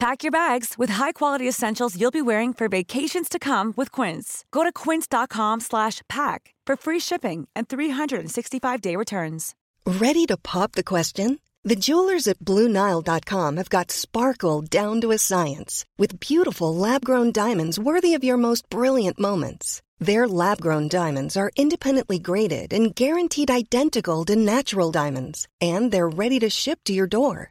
Pack your bags with high-quality essentials you'll be wearing for vacations to come with Quince. Go to quince.com/pack for free shipping and 365-day returns. Ready to pop the question? The jewelers at BlueNile.com have got sparkle down to a science with beautiful lab-grown diamonds worthy of your most brilliant moments. Their lab-grown diamonds are independently graded and guaranteed identical to natural diamonds, and they're ready to ship to your door.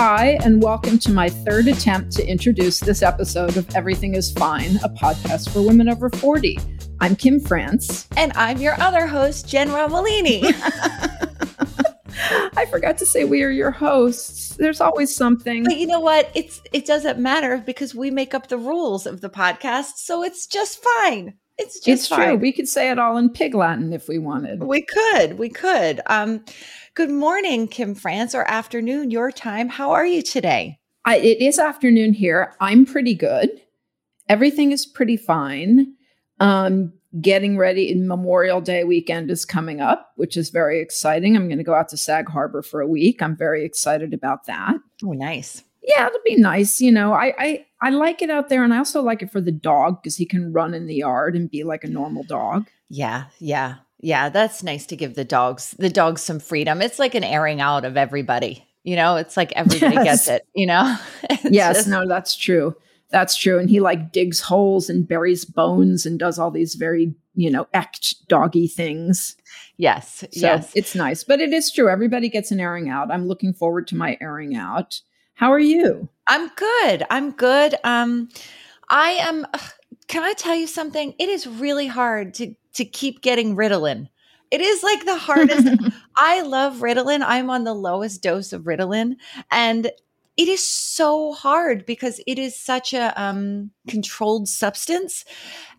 Hi, and welcome to my third attempt to introduce this episode of Everything is Fine, a podcast for women over 40. I'm Kim France. And I'm your other host, Jen Romolini. I forgot to say we are your hosts. There's always something. But you know what? It's it doesn't matter because we make up the rules of the podcast, so it's just fine. It's just it's fine. true. We could say it all in pig Latin if we wanted. We could. We could. Um, good morning, Kim France, or afternoon, your time. How are you today? I, it is afternoon here. I'm pretty good. Everything is pretty fine. Um, getting ready. In Memorial Day weekend is coming up, which is very exciting. I'm going to go out to Sag Harbor for a week. I'm very excited about that. Oh, nice. Yeah, it'll be nice. You know, I I, I like it out there, and I also like it for the dog because he can run in the yard and be like a normal dog. Yeah, yeah, yeah. That's nice to give the dogs the dogs some freedom. It's like an airing out of everybody. You know, it's like everybody Yes. gets it. You know. Yes, just- no, that's true. That's true. And he like digs holes and buries bones and does all these very, you know, act doggy things. Yes. So yes. it's nice. But it is true. Everybody gets an airing out. I'm looking forward to my airing out. How are you? I'm good. I'm good. Um, I am. Can I tell you something? It is really hard to to keep getting Ritalin. It is like the hardest. I love Ritalin. I'm on the lowest dose of Ritalin, and it is so hard because it is such a um, controlled substance,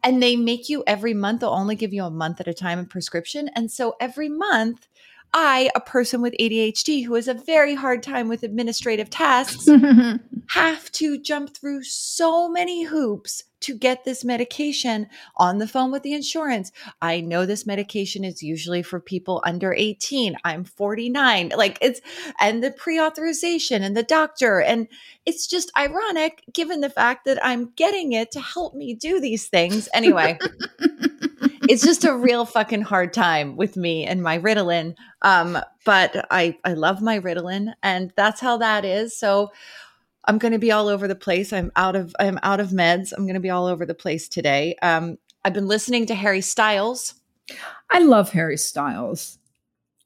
and they make you every month. They'll only give you a month at a time in prescription, and so every month. I, a person with ADHD who has a very hard time with administrative tasks, have to jump through so many hoops to get this medication on the phone with the insurance. I know this medication is usually for people under 18. I'm 49. Like it's, and the pre authorization and the doctor. And it's just ironic given the fact that I'm getting it to help me do these things. Anyway. it's just a real fucking hard time with me and my Ritalin. Um, but I I love my Ritalin, and that's how that is. So I'm going to be all over the place. I'm out of I'm out of meds. I'm going to be all over the place today. Um, I've been listening to Harry Styles. I love Harry Styles.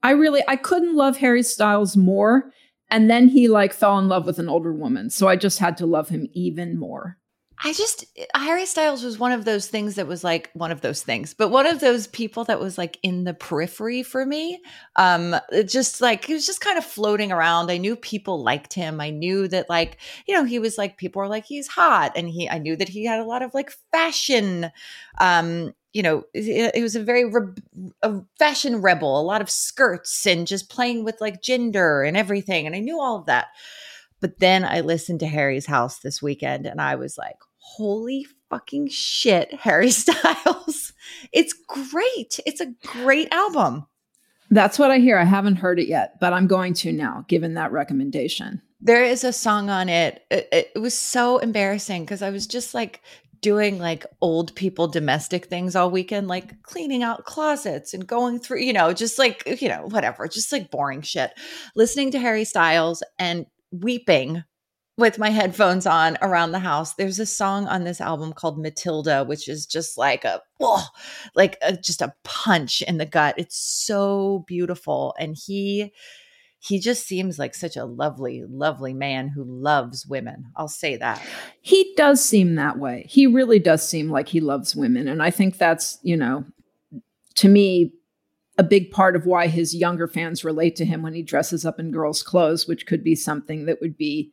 I really I couldn't love Harry Styles more. And then he like fell in love with an older woman. So I just had to love him even more. I just Harry Styles was one of those things that was like one of those things, but one of those people that was like in the periphery for me. Um, just like he was just kind of floating around. I knew people liked him. I knew that like you know he was like people were like he's hot, and he I knew that he had a lot of like fashion. Um, you know, it was a very re- a fashion rebel, a lot of skirts and just playing with like gender and everything, and I knew all of that. But then I listened to Harry's House this weekend and I was like, holy fucking shit, Harry Styles. It's great. It's a great album. That's what I hear. I haven't heard it yet, but I'm going to now, given that recommendation. There is a song on it. It, it was so embarrassing because I was just like doing like old people domestic things all weekend, like cleaning out closets and going through, you know, just like, you know, whatever, just like boring shit. Listening to Harry Styles and weeping with my headphones on around the house. There's a song on this album called Matilda, which is just like a, oh, like a, just a punch in the gut. It's so beautiful. And he, he just seems like such a lovely, lovely man who loves women. I'll say that. He does seem that way. He really does seem like he loves women. And I think that's, you know, to me, a big part of why his younger fans relate to him when he dresses up in girls' clothes, which could be something that would be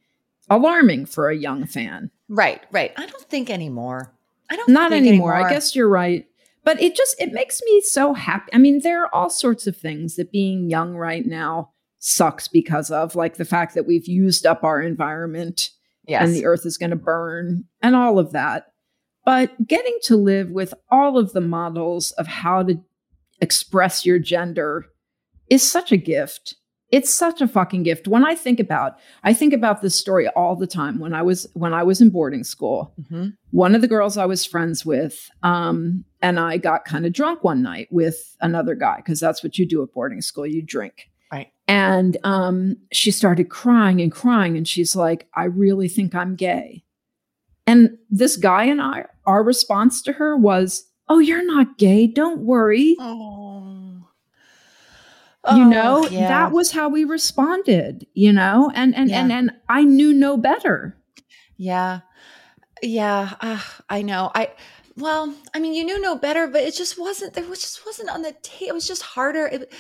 alarming for a young fan. Right, right. I don't think anymore. I don't not anymore. anymore. I guess you're right. But it just it makes me so happy. I mean, there are all sorts of things that being young right now sucks because of, like the fact that we've used up our environment yes. and the earth is going to burn and all of that. But getting to live with all of the models of how to express your gender is such a gift. It's such a fucking gift. When I think about, I think about this story all the time. When I was when I was in boarding school, mm-hmm. one of the girls I was friends with, um, and I got kind of drunk one night with another guy because that's what you do at boarding school. You drink. Right and um, she started crying and crying. And she's like, I really think I'm gay. And this guy and I, our response to her was, Oh, you're not gay. Don't worry. Oh. You know, yeah. that was how we responded, you know, and and yeah. and and I knew no better. Yeah. Yeah, uh, I know. I well, I mean, you knew no better, but it just wasn't. There was just wasn't on the table. It was just harder. It,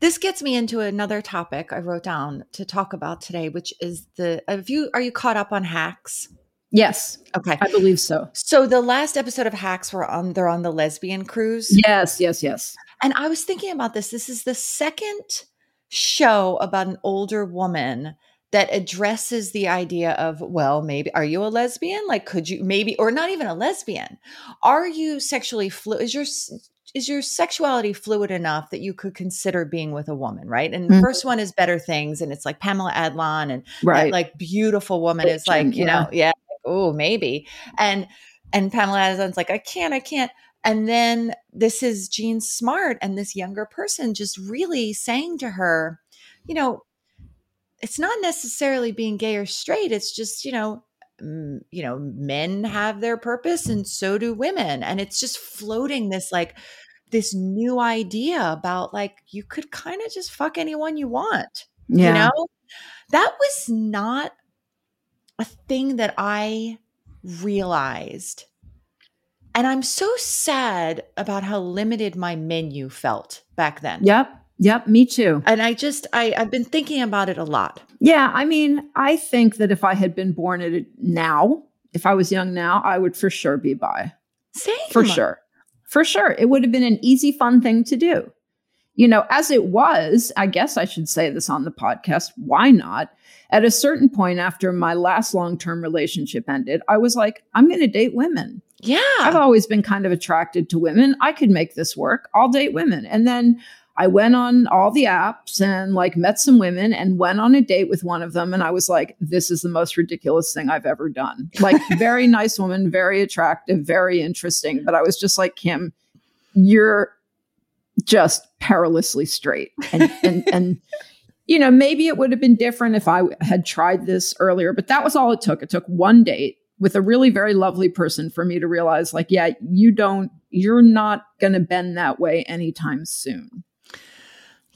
this gets me into another topic I wrote down to talk about today, which is the. Have you are you caught up on hacks? Yes. Okay. I believe so. So the last episode of Hacks were on. They're on the lesbian cruise. Yes. Yes. Yes. And I was thinking about this. This is the second show about an older woman that addresses the idea of well maybe are you a lesbian like could you maybe or not even a lesbian are you sexually fluid is your is your sexuality fluid enough that you could consider being with a woman right and mm-hmm. the first one is better things and it's like pamela adlon and right. that like beautiful woman is like you yeah. know yeah oh maybe and and pamela adlon's like i can't i can't and then this is jean smart and this younger person just really saying to her you know it's not necessarily being gay or straight it's just you know mm, you know men have their purpose and so do women and it's just floating this like this new idea about like you could kind of just fuck anyone you want yeah. you know that was not a thing that i realized and i'm so sad about how limited my menu felt back then yep Yep, me too. And I just I I've been thinking about it a lot. Yeah, I mean, I think that if I had been born at now, if I was young now, I would for sure be bi. Same. For sure. For sure. It would have been an easy fun thing to do. You know, as it was, I guess I should say this on the podcast, why not? At a certain point after my last long-term relationship ended, I was like, I'm going to date women. Yeah. I've always been kind of attracted to women. I could make this work. I'll date women. And then I went on all the apps and like met some women and went on a date with one of them. And I was like, this is the most ridiculous thing I've ever done. Like, very nice woman, very attractive, very interesting. But I was just like, Kim, you're just perilously straight. And, and, and, you know, maybe it would have been different if I had tried this earlier, but that was all it took. It took one date with a really very lovely person for me to realize, like, yeah, you don't, you're not going to bend that way anytime soon.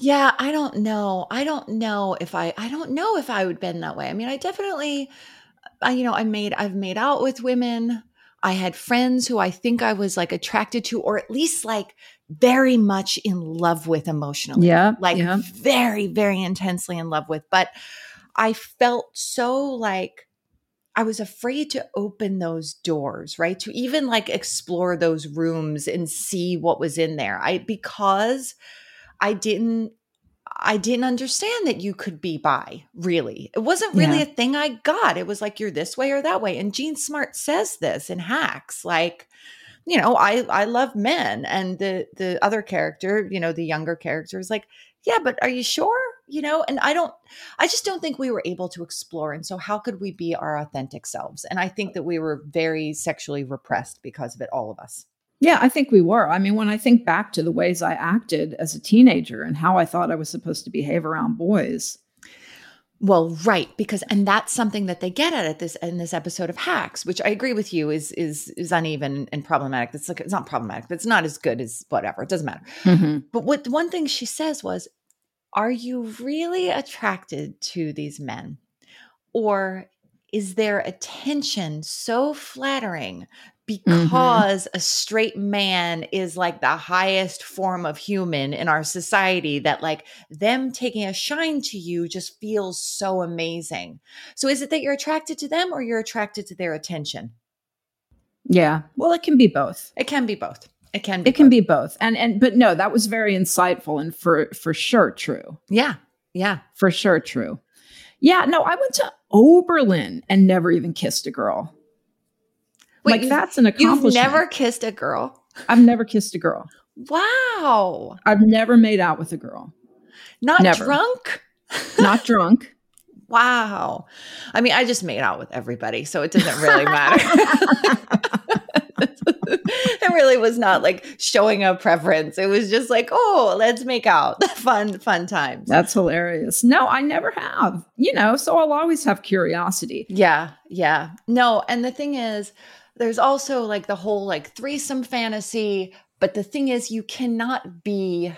Yeah, I don't know. I don't know if I I don't know if I would bend that way. I mean, I definitely I you know, I made I've made out with women. I had friends who I think I was like attracted to or at least like very much in love with emotionally. Yeah. Like yeah. very very intensely in love with, but I felt so like I was afraid to open those doors, right? To even like explore those rooms and see what was in there. I because I didn't I didn't understand that you could be bi, really. It wasn't really yeah. a thing I got. It was like you're this way or that way. And Jean Smart says this in Hacks like you know, I I love men and the the other character, you know, the younger character is like, "Yeah, but are you sure?" You know, and I don't, I just don't think we were able to explore. And so, how could we be our authentic selves? And I think that we were very sexually repressed because of it, all of us. Yeah, I think we were. I mean, when I think back to the ways I acted as a teenager and how I thought I was supposed to behave around boys. Well, right, because and that's something that they get at at this in this episode of Hacks, which I agree with you is is is uneven and problematic. It's like it's not problematic, but it's not as good as whatever. It doesn't matter. Mm-hmm. But what one thing she says was, "Are you really attracted to these men, or is their attention so flattering Mm-hmm. because mm-hmm. a straight man is like the highest form of human in our society that like them taking a shine to you just feels so amazing. So is it that you're attracted to them or you're attracted to their attention? Yeah. Well, it can be both. It can be both. It can be It can be both. And and but no, that was very insightful and for for sure true. Yeah. Yeah. For sure true. Yeah, no, I went to Oberlin and never even kissed a girl. Wait, like that's an accomplishment. You've never kissed a girl? I've never kissed a girl. Wow. I've never made out with a girl. Not never. drunk? Not drunk. Wow. I mean, I just made out with everybody, so it doesn't really matter. really was not like showing a preference. It was just like, oh, let's make out. fun, fun times. That's hilarious. No, I never have. You know, so I'll always have curiosity. Yeah, yeah. No, and the thing is, there's also like the whole like threesome fantasy, but the thing is, you cannot be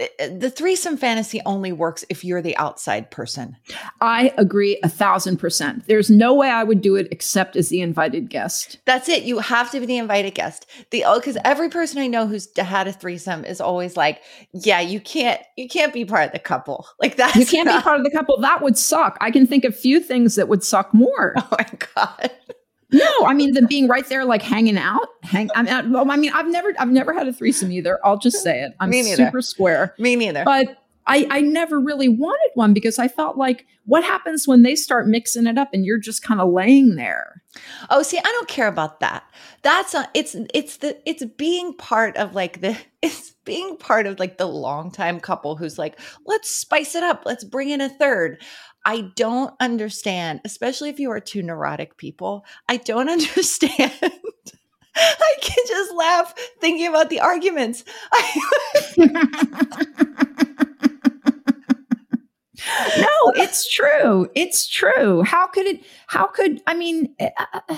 Uh, the threesome fantasy only works if you're the outside person. I agree a thousand percent. There's no way I would do it except as the invited guest. That's it. You have to be the invited guest. The because oh, every person I know who's had a threesome is always like, yeah, you can't you can't be part of the couple. Like that. You can't not- be part of the couple. That would suck. I can think of few things that would suck more. Oh my god. No, I mean them being right there, like hanging out. Hang. I mean, well, I mean, I've never, I've never had a threesome either. I'll just say it. I'm super square. Me neither. But I, I never really wanted one because I felt like, what happens when they start mixing it up and you're just kind of laying there? Oh, see, I don't care about that. That's a, it's, it's the, it's being part of like the, it's being part of like the longtime couple who's like, let's spice it up. Let's bring in a third. I don't understand, especially if you are two neurotic people. I don't understand. I can just laugh thinking about the arguments. no, it's true. It's true. How could it? How could, I mean, uh,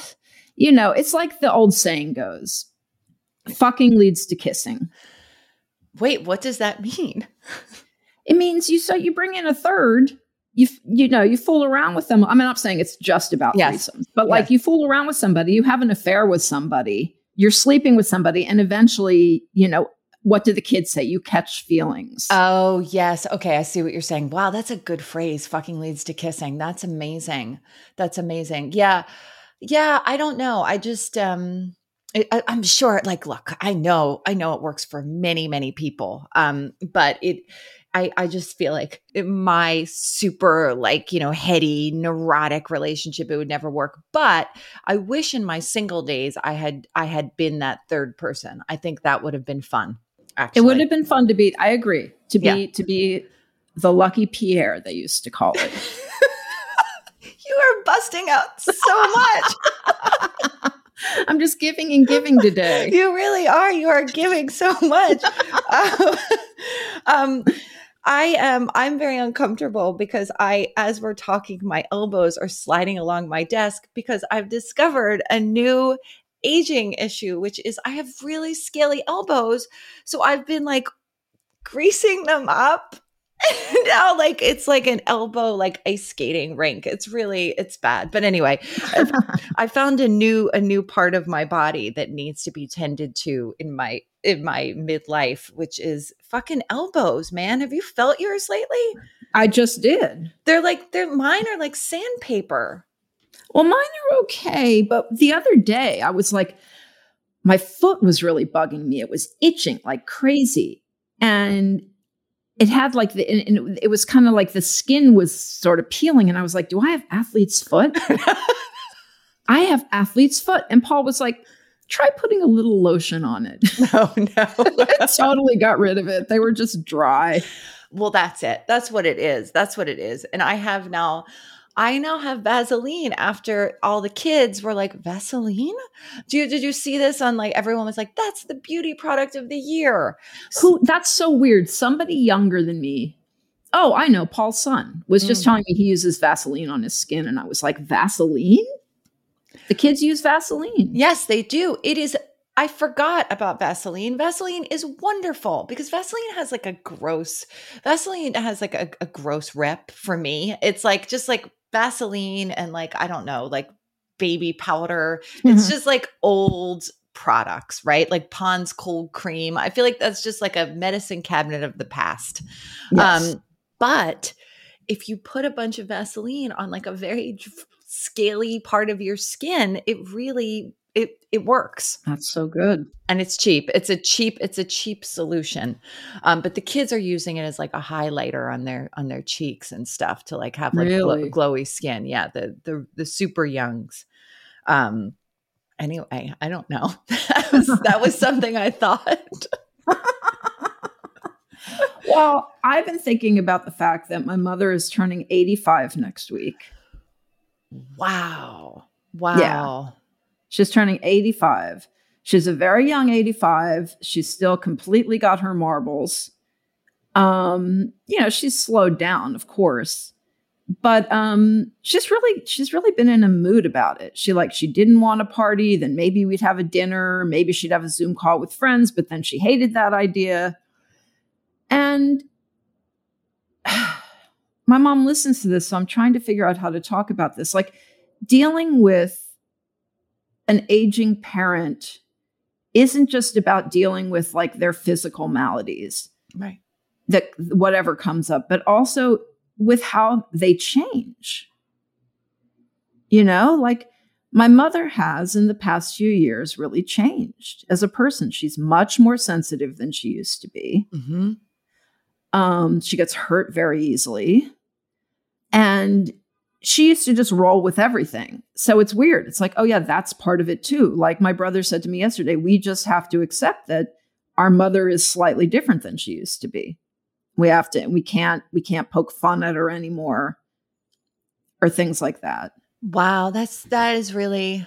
you know, it's like the old saying goes fucking leads to kissing. Wait, what does that mean? It means you so you bring in a third you you know you fool around with them. I'm not saying it's just about yes. threesomes, but yes. like you fool around with somebody, you have an affair with somebody, you're sleeping with somebody, and eventually, you know, what do the kids say? You catch feelings. Oh yes, okay, I see what you're saying. Wow, that's a good phrase. Fucking leads to kissing. That's amazing. That's amazing. Yeah, yeah. I don't know. I just um. I, I'm sure, like, look, I know, I know it works for many, many people. Um, but it, I, I just feel like my super like you know heady neurotic relationship it would never work but i wish in my single days i had i had been that third person i think that would have been fun actually. it would have been fun to be i agree to be yeah. to be the lucky pierre they used to call it you are busting out so much I'm just giving and giving today. you really are. You are giving so much. um, um, I am I'm very uncomfortable because I as we're talking my elbows are sliding along my desk because I've discovered a new aging issue which is I have really scaly elbows. So I've been like greasing them up now like it's like an elbow like ice skating rink. It's really it's bad. But anyway i found a new a new part of my body that needs to be tended to in my in my midlife which is fucking elbows man. Have you felt yours lately? I just did. They're like they're mine are like sandpaper. Well mine are okay but the other day i was like my foot was really bugging me. It was itching like crazy. And it had like the and it was kind of like the skin was sort of peeling and i was like do i have athlete's foot i have athlete's foot and paul was like try putting a little lotion on it oh no it totally got rid of it they were just dry Well, that's it. That's what it is. That's what it is. And I have now I now have Vaseline after all the kids were like, Vaseline? Do you, did you see this on like everyone was like, that's the beauty product of the year? Who that's so weird. Somebody younger than me. Oh, I know. Paul's son was just Mm. telling me he uses Vaseline on his skin. And I was like, Vaseline? The kids use Vaseline. Yes, they do. It is. I forgot about Vaseline. Vaseline is wonderful because Vaseline has like a gross. Vaseline has like a, a gross rep for me. It's like just like Vaseline and like I don't know, like baby powder. It's just like old products, right? Like Pond's cold cream. I feel like that's just like a medicine cabinet of the past. Yes. Um, but if you put a bunch of Vaseline on like a very scaly part of your skin, it really it it works That's so good. and it's cheap. It's a cheap it's a cheap solution. Um, but the kids are using it as like a highlighter on their on their cheeks and stuff to like have like Really? glowy skin. Yeah, the the the super youngs. Um anyway, I don't know. that, was, that was something I thought. Well, I've been thinking about the fact that my mother is turning 85 next week. Wow. Wow. She's turning 85. She's a very young 85. She's still completely got her marbles. Um, you know, she's slowed down, of course. But um she's really she's really been in a mood about it. She like she didn't want a party, then maybe we'd have a dinner, maybe she'd have a Zoom call with friends, but then she hated that idea. And my mom listens to this, so I'm trying to figure out how to talk about this. Like dealing with an aging parent isn't just about dealing with like their physical maladies Right. that whatever comes up but also with how they change you know like my mother has in the past few years really changed as a person she's much more sensitive than she used to be Mm-hmm. um, she gets hurt very easily. And she used to just roll with everything. So it's weird. It's like, oh, yeah, that's part of it too. Like my brother said to me yesterday, we just have to accept that our mother is slightly different than she used to be. We have to, we can't, we can't poke fun at her anymore or things like that. Wow, that's that is really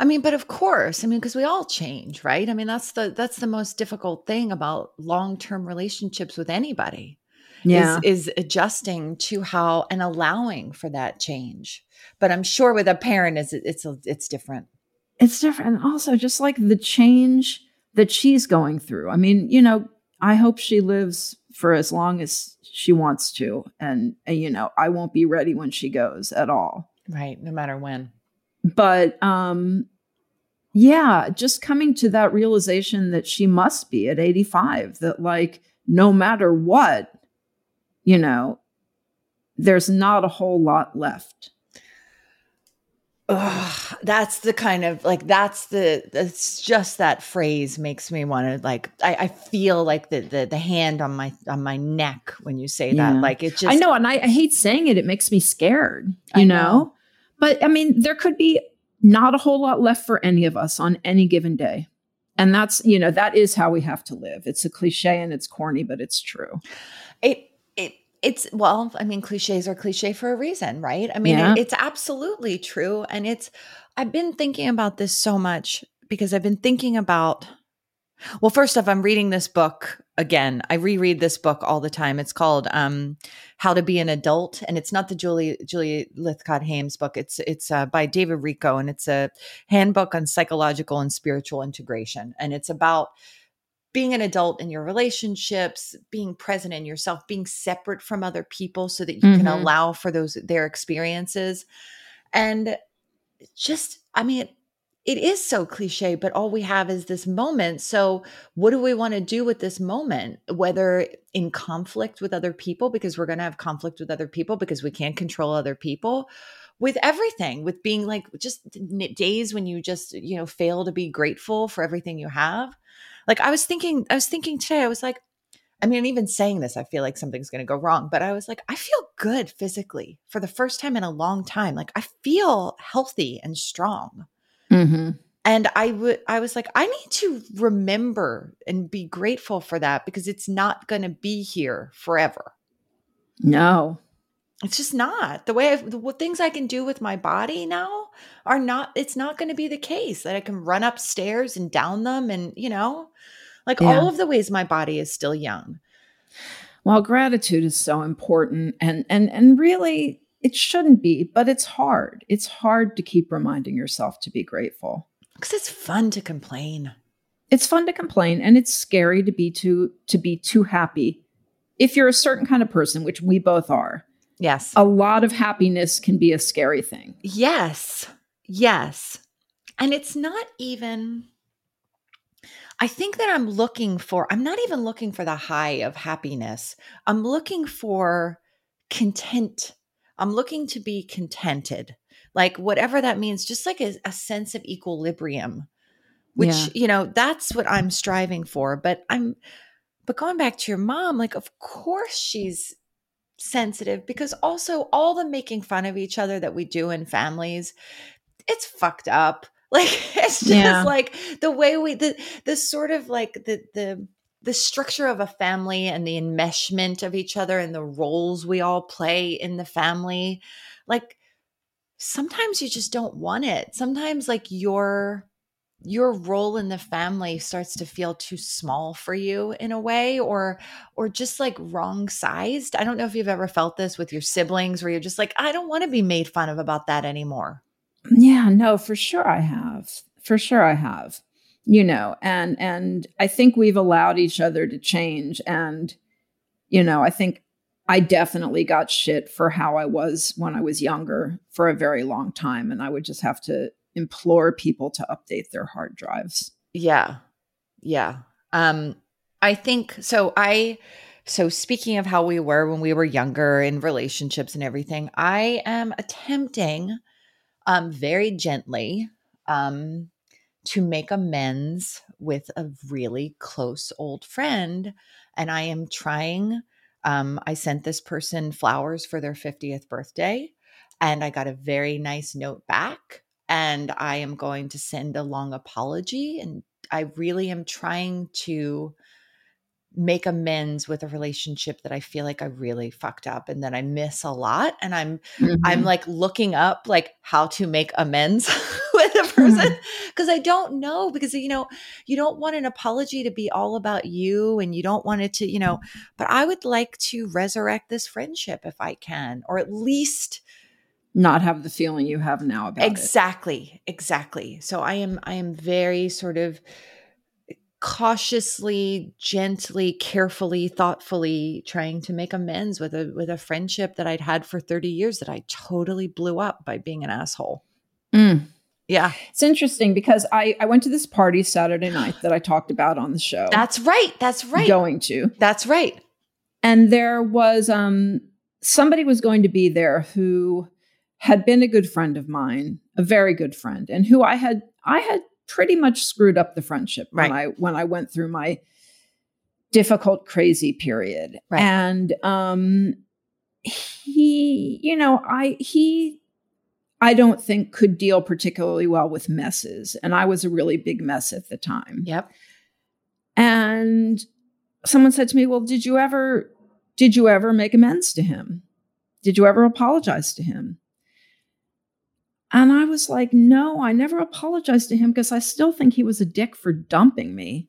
I mean, but of course, I mean because we all change, right? I mean, that's the that's the most difficult thing about long-term relationships with anybody. Yeah. Is is adjusting to how and allowing for that change. But I'm sure with a parent is it's a, it's different. it's different. And also just like the change that she's going through. I mean, you know, I hope she lives for as long as she wants to. And, and, you know, I won't be ready when she goes at all. Right, no matter when. But um yeah, just coming to that realization that she must be at 85, that like no matter what, you know, there's not a whole lot left. Ugh, that's the kind of like that's the that's just that phrase makes me want to like I, I feel like the, the the hand on my on my neck when you say Yeah. that like it just I know, and I, I hate saying it. It makes me scared, you know? know. But I mean, there could be not a whole lot left for any of us on any given day. And that's, you know, that is how we have to live. It's a cliche and it's corny, but it's true. it it it's well i mean cliches are cliche for a reason right? I mean Yeah. it, it's absolutely true and it's i've been thinking about this so much because i've been thinking about well first off i'm reading this book again. I reread this book all the time. It's called um how to be an adult and it's not the julie julie Lythcott-Haims book. It's it's uh, by david Richo and it's a handbook on psychological and spiritual integration and it's about being an adult in your relationships, being present in yourself, being separate from other people so that you can Mhm. allow for those their experiences. And just I mean it is so cliche, but all we have is this moment. So, what do we want to do with this moment? Whether in conflict with other people, because we're going to have conflict with other people because we can't control other people, with everything, with being like just days when you just, you know, fail to be grateful for everything you have. Like, I was thinking, I was thinking today, I was like, I mean, even saying this, I feel like something's going to go wrong, but I was like, I feel good physically for the first time in a long time. Like, I feel healthy and strong Mm-hmm. and i would i was like i need to remember and be grateful for that because it's not going to be here forever No. It's just not the way I've, the things I can do with my body now are not. It's not going to be the case that I can run upstairs and down them, and you know, like Yeah. all of the ways my body is still young. Well, gratitude is so important and and and really it shouldn't be, but it's hard. It's hard to keep reminding yourself to be grateful. Because it's fun to complain. It's fun to complain and it's scary to be too to be too happy. If you're a certain kind of person, which we both are, Yes. a lot of happiness can be a scary thing. Yes. Yes. And it's not even, I think that I'm looking for, I'm not even looking for the high of happiness. I'm looking for content. I'm looking to be contented. Like whatever that means, just like a, a sense of equilibrium, which, Yeah. you know, that's what I'm striving for. But I'm, but going back to your mom, like, of course she's sensitive because also all the making fun of each other that we do in families, it's fucked up. Like it's just Yeah. like the way we the the sort of like the the the structure of a family and the enmeshment of each other and the roles we all play in the family. Like sometimes you just don't want it. Sometimes like your your role in the family starts to feel too small for you in a way or or just like wrong sized. I don't know if you've ever felt this with your siblings where you're just like I don't want to be made fun of about that anymore. Yeah, no, for sure I have. For sure I have. You know, and and I think we've allowed each other to change and you know, I think I definitely got shit for how I was when I was younger for a very long time and I would just have to implore people to update their hard drives. Yeah. Yeah. Um I think so I so speaking of how we were when we were younger in relationships and everything, I am attempting um very gently um to make amends with a really close old friend and I am trying um I sent this person flowers for their 50th birthday and I got a very nice note back and I am going to send a long apology and I really am trying to make amends with a relationship that I feel like I really fucked up and that I miss a lot and I'm I'm mm-hmm. like looking up like how to make amends with a person mm-hmm. because I don't know because you know you don't want an apology to be all about you and you don't want it to you know but I would like to resurrect this friendship if I can or at least not have the feeling you have now about it. exactly exactly so i am i am very sort of cautiously gently carefully thoughtfully trying to make amends with a with a friendship that i'd had for 30 years that i totally blew up by being an asshole Mm. yeah It's interesting because I, I went to this party Saturday night that I talked about on the show. that's right that's right Going to. that's right and there was um somebody was going to be there who had been a good friend of mine a very good friend and who i had i had pretty much screwed up the friendship when i when i went through my difficult crazy period Right. and um he you know i he i don't think could deal particularly well with messes and i was a really big mess at the time yep and someone said to me, "Well, did you ever did you ever make amends to him? Did you ever apologize to him?" And I was like, "No, I never apologized to him because I still think he was a dick for dumping me."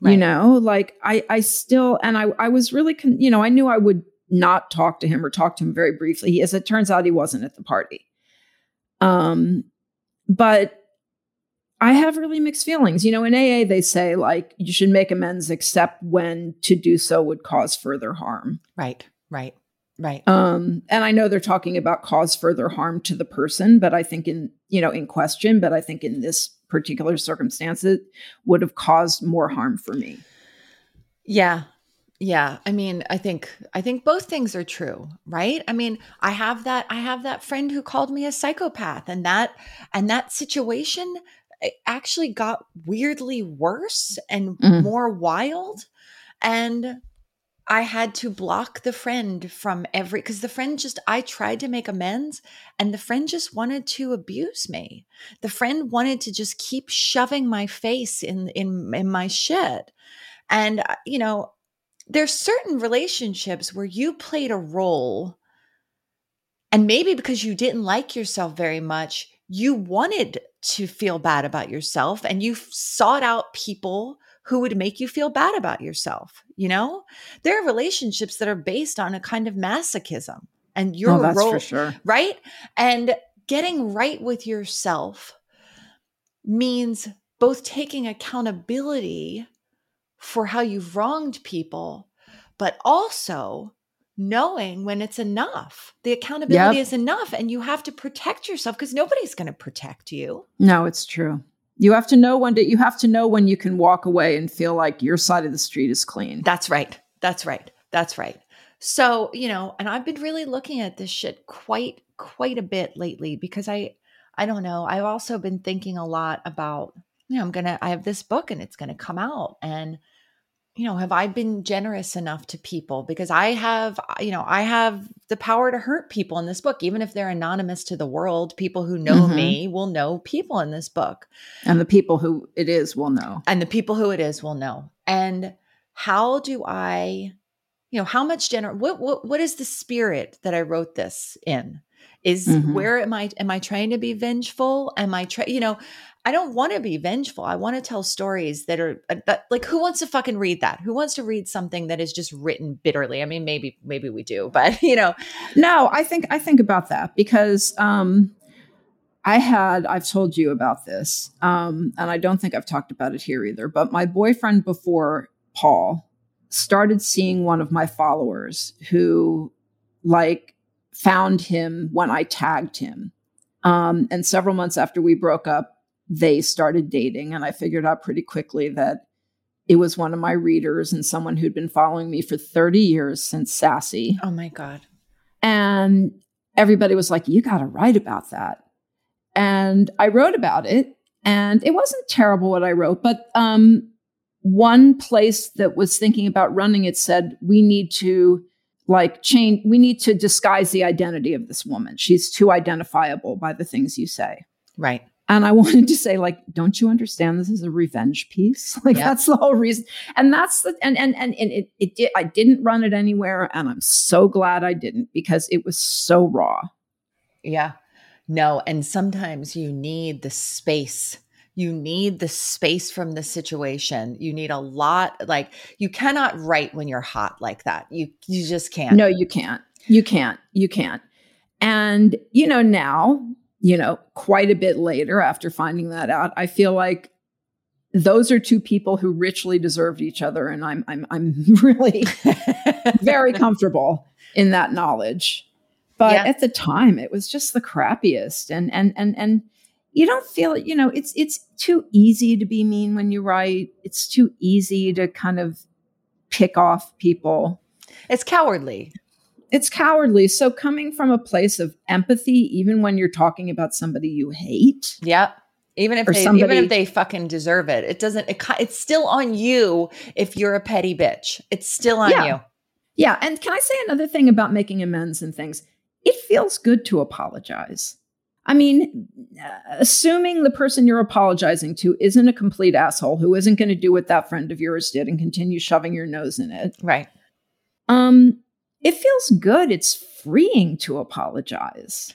right You know, like I I still and I I was really con- you know, I knew I would not talk to him or talk to him very briefly. He, as it turns out he wasn't at the party. Um but I have really mixed feelings. You know, in AA, they say like you should make amends except when to do so would cause further harm. right right right Um, and I know they're talking about cause further harm to the person, but I think in, you know, in question, but I think in this particular circumstance, it would have caused more harm for me. Yeah. Yeah. I mean, I think I think both things are true, right? I mean, I have that I have that friend who called me a psychopath and that and that situation eh, actually got weirdly worse and Mhm. more wild and I had to block the friend from every because the friend just I tried to make amends and the friend just wanted to abuse me. The friend wanted to just keep shoving my face in in in my shit. And uh, you know, there's certain relationships where you played a role and maybe because you didn't like yourself very much you wanted to feel bad about yourself and you sought out people who would make you feel bad about yourself you know there are relationships that are based on a kind of masochism and your oh, that's role for sure. right and getting right with yourself means both taking accountability for how you've wronged people, but also knowing when it's enough. The accountability Yep. is enough, and you have to protect yourself because nobody's going to protect you. No, it's true. You have to know when to, you have to know when you can walk away and feel like your side of the street is clean. That's right. That's right. That's right. So, you know, and I've been really looking at this shit quite quite a bit lately because I I don't know, I've also been thinking a lot about, you know, I'm going to I have this book and it's going to come out and you know, have I been generous enough to people because I have, you know, I have the power to hurt people in this book even if they're anonymous to the world, people who know Mhm. me will know people in this book And the people who it is will know. and the people who it is will know. And how do I, you know, how much gener what what what is the spirit that I wrote this in? Is Mhm. where am I am I trying to be vengeful? Am I trying, you know, I don't want to be vengeful. I want to tell stories that are uh, that, like who wants to fucking read that? Who wants to read something that is just written bitterly? I mean, maybe maybe we do, but you know, No, I think I think about that because um, I had I've told you about this, um, and I don't think I've talked about it here either. But my boyfriend before Paul started seeing one of my followers who like found him when I tagged him, um, and several months after we broke up, they started dating, and I figured out pretty quickly that. It was one of my readers and someone who'd been following me for 30 years since Sassy. oh my god. And everybody was like, You got to write about that. And I wrote about it. And it wasn't terrible what I wrote, but um, one place that was thinking about running it said, We need to like change, we need to disguise the identity of this woman. She's too identifiable by the things you say. Right. And I wanted to say, like, don't you understand this is a revenge piece? Like Yeah. that's the whole reason. And that's the and and and, and it, it did I didn't run it anywhere, and I'm so glad I didn't because it was so raw. Yeah. No, and sometimes you need the space. You need the space from the situation. You need a lot like you cannot write when you're hot like that. You you just can't. No, you can't. You can't. You can't. And you know, now, you know, quite a bit later after finding that out, I feel like those are two people who richly deserved each other. And I'm I'm I'm really very comfortable in that knowledge. But Yeah. at the time, it was just the crappiest. And and and and you don't feel, you know, it's it's too easy to be mean when you write. It's too easy to kind of pick off people. it's cowardly. It's cowardly. So coming from a place of empathy, even when you're talking about somebody you hate, Yep. Even if they even if they fucking deserve it, it doesn't. It, it's still on you if you're a petty bitch. It's still on Yeah. you. Yeah. And can I say another thing about making amends and things? It feels good to apologize. I mean, assuming the person you're apologizing to isn't a complete asshole who isn't going to do what that friend of yours did and continue shoving your nose in it, Right. um, it feels good. It's freeing to apologize.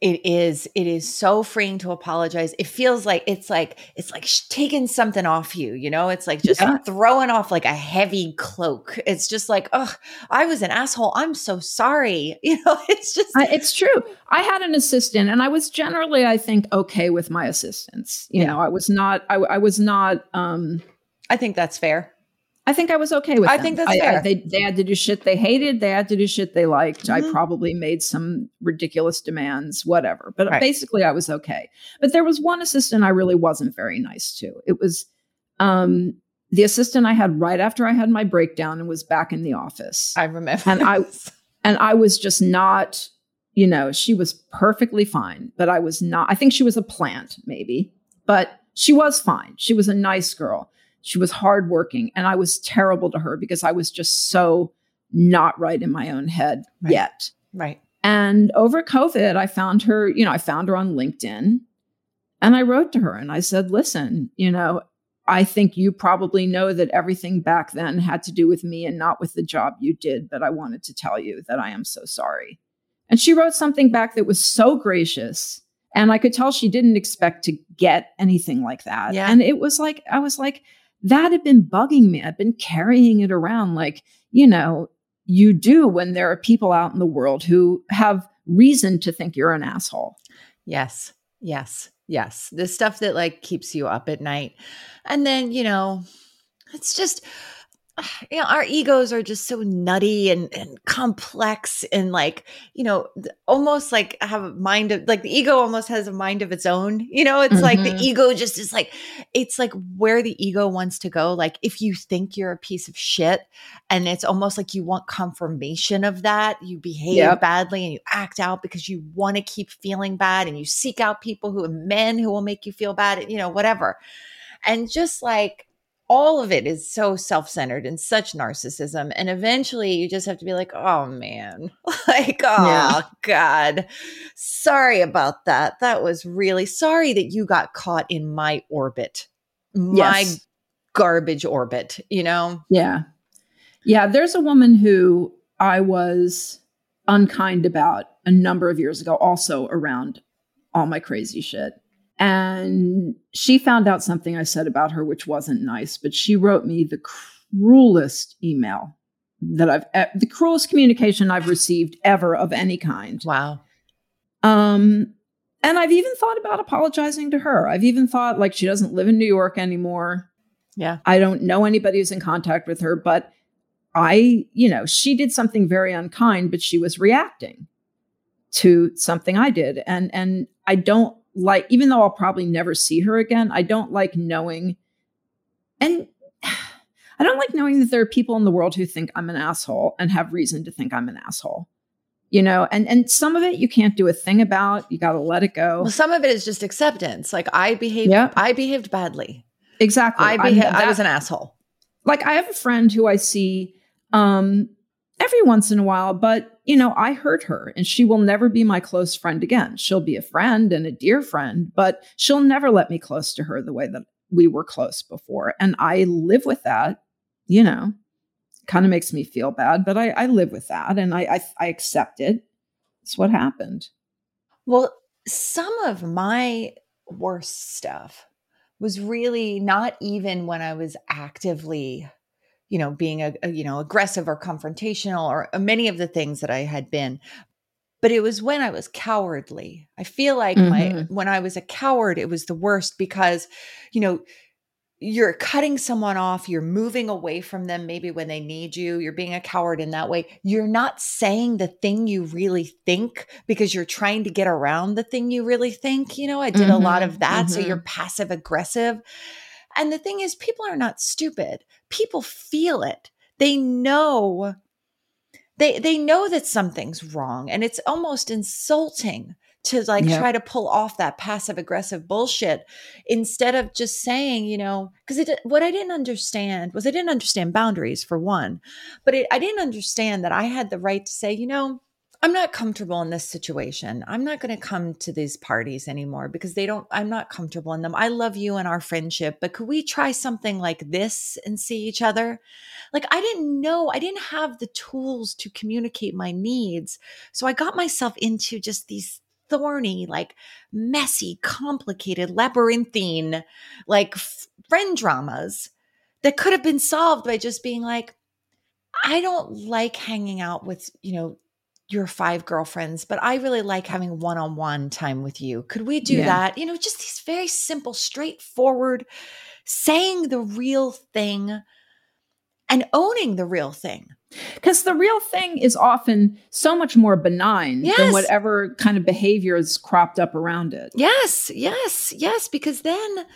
It is. It is so freeing to apologize. It feels like it's like it's like sh- taking something off you. You know, it's like just Yeah. throwing off like a heavy cloak. It's just like, oh, I was an asshole. I'm so sorry. You know, it's just I, it's true. I had an assistant, and I was generally, I think, okay with my assistants. You Yeah. know, I was not. I, I was not. Um, I think that's fair. I think I was okay with. It. I them. think that's I- I- fair. they they had to do shit they hated. They had to do shit they liked. I Mhm. probably made some ridiculous demands, whatever. But Right. basically, I was okay. But there was one assistant I really wasn't very nice to. It was um, the assistant I had right after I had my breakdown and was back in the office. I remember. And I- and I was just not, you know, she was perfectly fine, but I was not. I think she was a plant, maybe, but she was fine. She was a nice girl. She was hardworking, and I was terrible to her because I was just so not right in my own head Right. yet. right. And over COVID, I found her, you know, I found her on LinkedIn and I wrote to her and I said, listen, you know, I think you probably know that everything back then had to do with me and not with the job you did, but I wanted to tell you that I am so sorry. And she wrote something back that was so gracious. And I could tell she didn't expect to get anything like that. Yeah. And it was like, I was like, that had been bugging me. I've been carrying it around like, you know, you do when there are people out in the world who have reason to think you're an asshole. Yes. Yes. Yes. The stuff that like keeps you up at night. And then, you know, it's just you know our egos are just so nutty and, and complex and like you know almost like have a mind of like the ego almost has a mind of its own you know it's mm-hmm. like the mm-hmm. ego just is like it's like where the ego wants to go like if you think you're a piece of shit and it's almost like you want confirmation of that you behave yep. badly and you act out because you want to keep feeling bad and you seek out people who are men who will make you feel bad you know whatever and just like all of it is so self-centered and such narcissism and eventually you just have to be like oh man. Like oh yeah. god. Sorry about that. That was really sorry that you got caught in my orbit. My yes. garbage orbit you know? Yeah. Yeah there's a woman who i was unkind about a number of years ago also around all my crazy shit and she found out something I said about her, which wasn't nice, but she wrote me the cruelest email that I've, the cruelest communication I've received ever of any kind. Wow. Um, and I've even thought about apologizing to her. I've even thought like she doesn't live in New York anymore. Yeah. I don't know anybody who's in contact with her, but I, you know, she did something very unkind, but she was reacting to something I did. And and I don't like, even though I'll probably never see her again, I don't like knowing. And I don't like knowing that there are people in the world who think I'm an asshole and have reason to think I'm an asshole. You know, and and some of it you can't do a thing about. You got to let it go. Well, some of it is just acceptance. Like I behaved, yep. I behaved badly. Exactly. I beha- I was an asshole. Like I have a friend who I see um every once in a while, but you know, I hurt her and she will never be my close friend again. She'll be a friend and a dear friend, but she'll never let me close to her the way that we were close before. And I live with that, you know, kind of makes me feel bad, but I, I live with that and I, I, I accept it. It's what happened. Well, some of my worst stuff was really not even when I was actively you know being a, a, you know aggressive or confrontational or uh, many of the things that i had been but it was when i was cowardly i feel like mm-hmm. my when i was a coward it was the worst because you know you're cutting someone off you're moving away from them maybe when they need you you're being a coward in that way you're not saying the thing you really think because you're trying to get around the thing you really think you know i did mm-hmm. a lot of that mm-hmm. so you're passive aggressive and the thing is, people are not stupid. People feel it. They know they they know that something's wrong and it's almost insulting to like yep. try to pull off that passive aggressive bullshit instead of just saying you know because what i didn't understand was i didn't understand boundaries for one but it, i didn't understand that i had the right to say you know I'm not comfortable in this situation. I'm not going to come to these parties anymore because they don't, I'm not comfortable in them. I love you and our friendship, but could we try something like this and see each other? Like, I didn't know, I didn't have the tools to communicate my needs. So I got myself into just these thorny, like messy, complicated, labyrinthine, like friend dramas that could have been solved by just being like, I don't like hanging out with, you know, your five girlfriends, but I really like having one on one time with you. Could we do yeah. that? You know, just these very simple, straightforward, saying the real thing and owning the real thing. Because the real thing is often so much more benign yes. than whatever kind of behavior is cropped up around it. Yes, yes, yes. Because then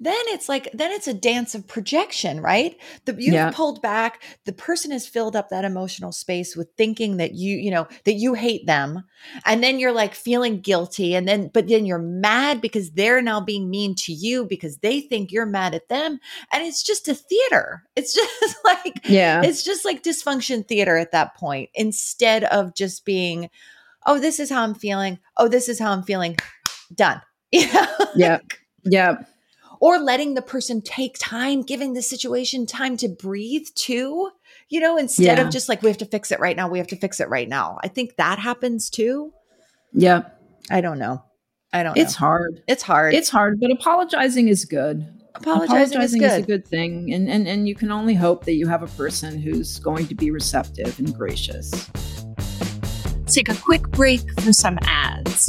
then it's like then it's a dance of projection right? The you've yeah. pulled back. The person has filled up that emotional space with thinking that you you know that you hate them. And then you're like feeling guilty. And then but then you're mad because they're now being mean to you because they think you're mad at them. And it's just a theater. It's just like yeah. it's just like dysfunction theater at that point instead of just being oh this is how i'm feeling. Oh this is how i'm feeling. Done. Yeah yeah or letting the person take time, giving the situation time to breathe too, you know, instead Yeah. of just like, we have to fix it right now. We have to fix it right now. I think that happens too. Yeah. I don't know. I don't It's know. hard. It's hard. It's hard, but apologizing is good. apologizing, is good. a good thing. And, and and you can only hope that you have a person who's going to be receptive and gracious. Let's take a quick break for some ads.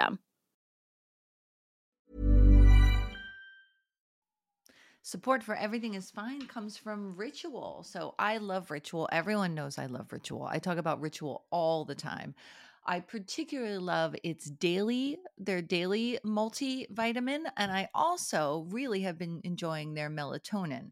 Support for Everything is Fine comes from Ritual. So I love Ritual. Everyone knows I love Ritual. I talk about Ritual all the time. I particularly love its daily, their daily multivitamin. And I also really have been enjoying their melatonin.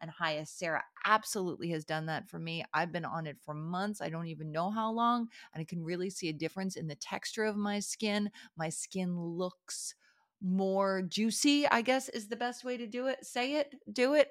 and Hyacera absolutely has done that for me. I've been on it for months. I don't even know how long, and I can really see a difference in the texture of my skin. My skin looks more juicy, I guess is the best way to do it. Say it, do it.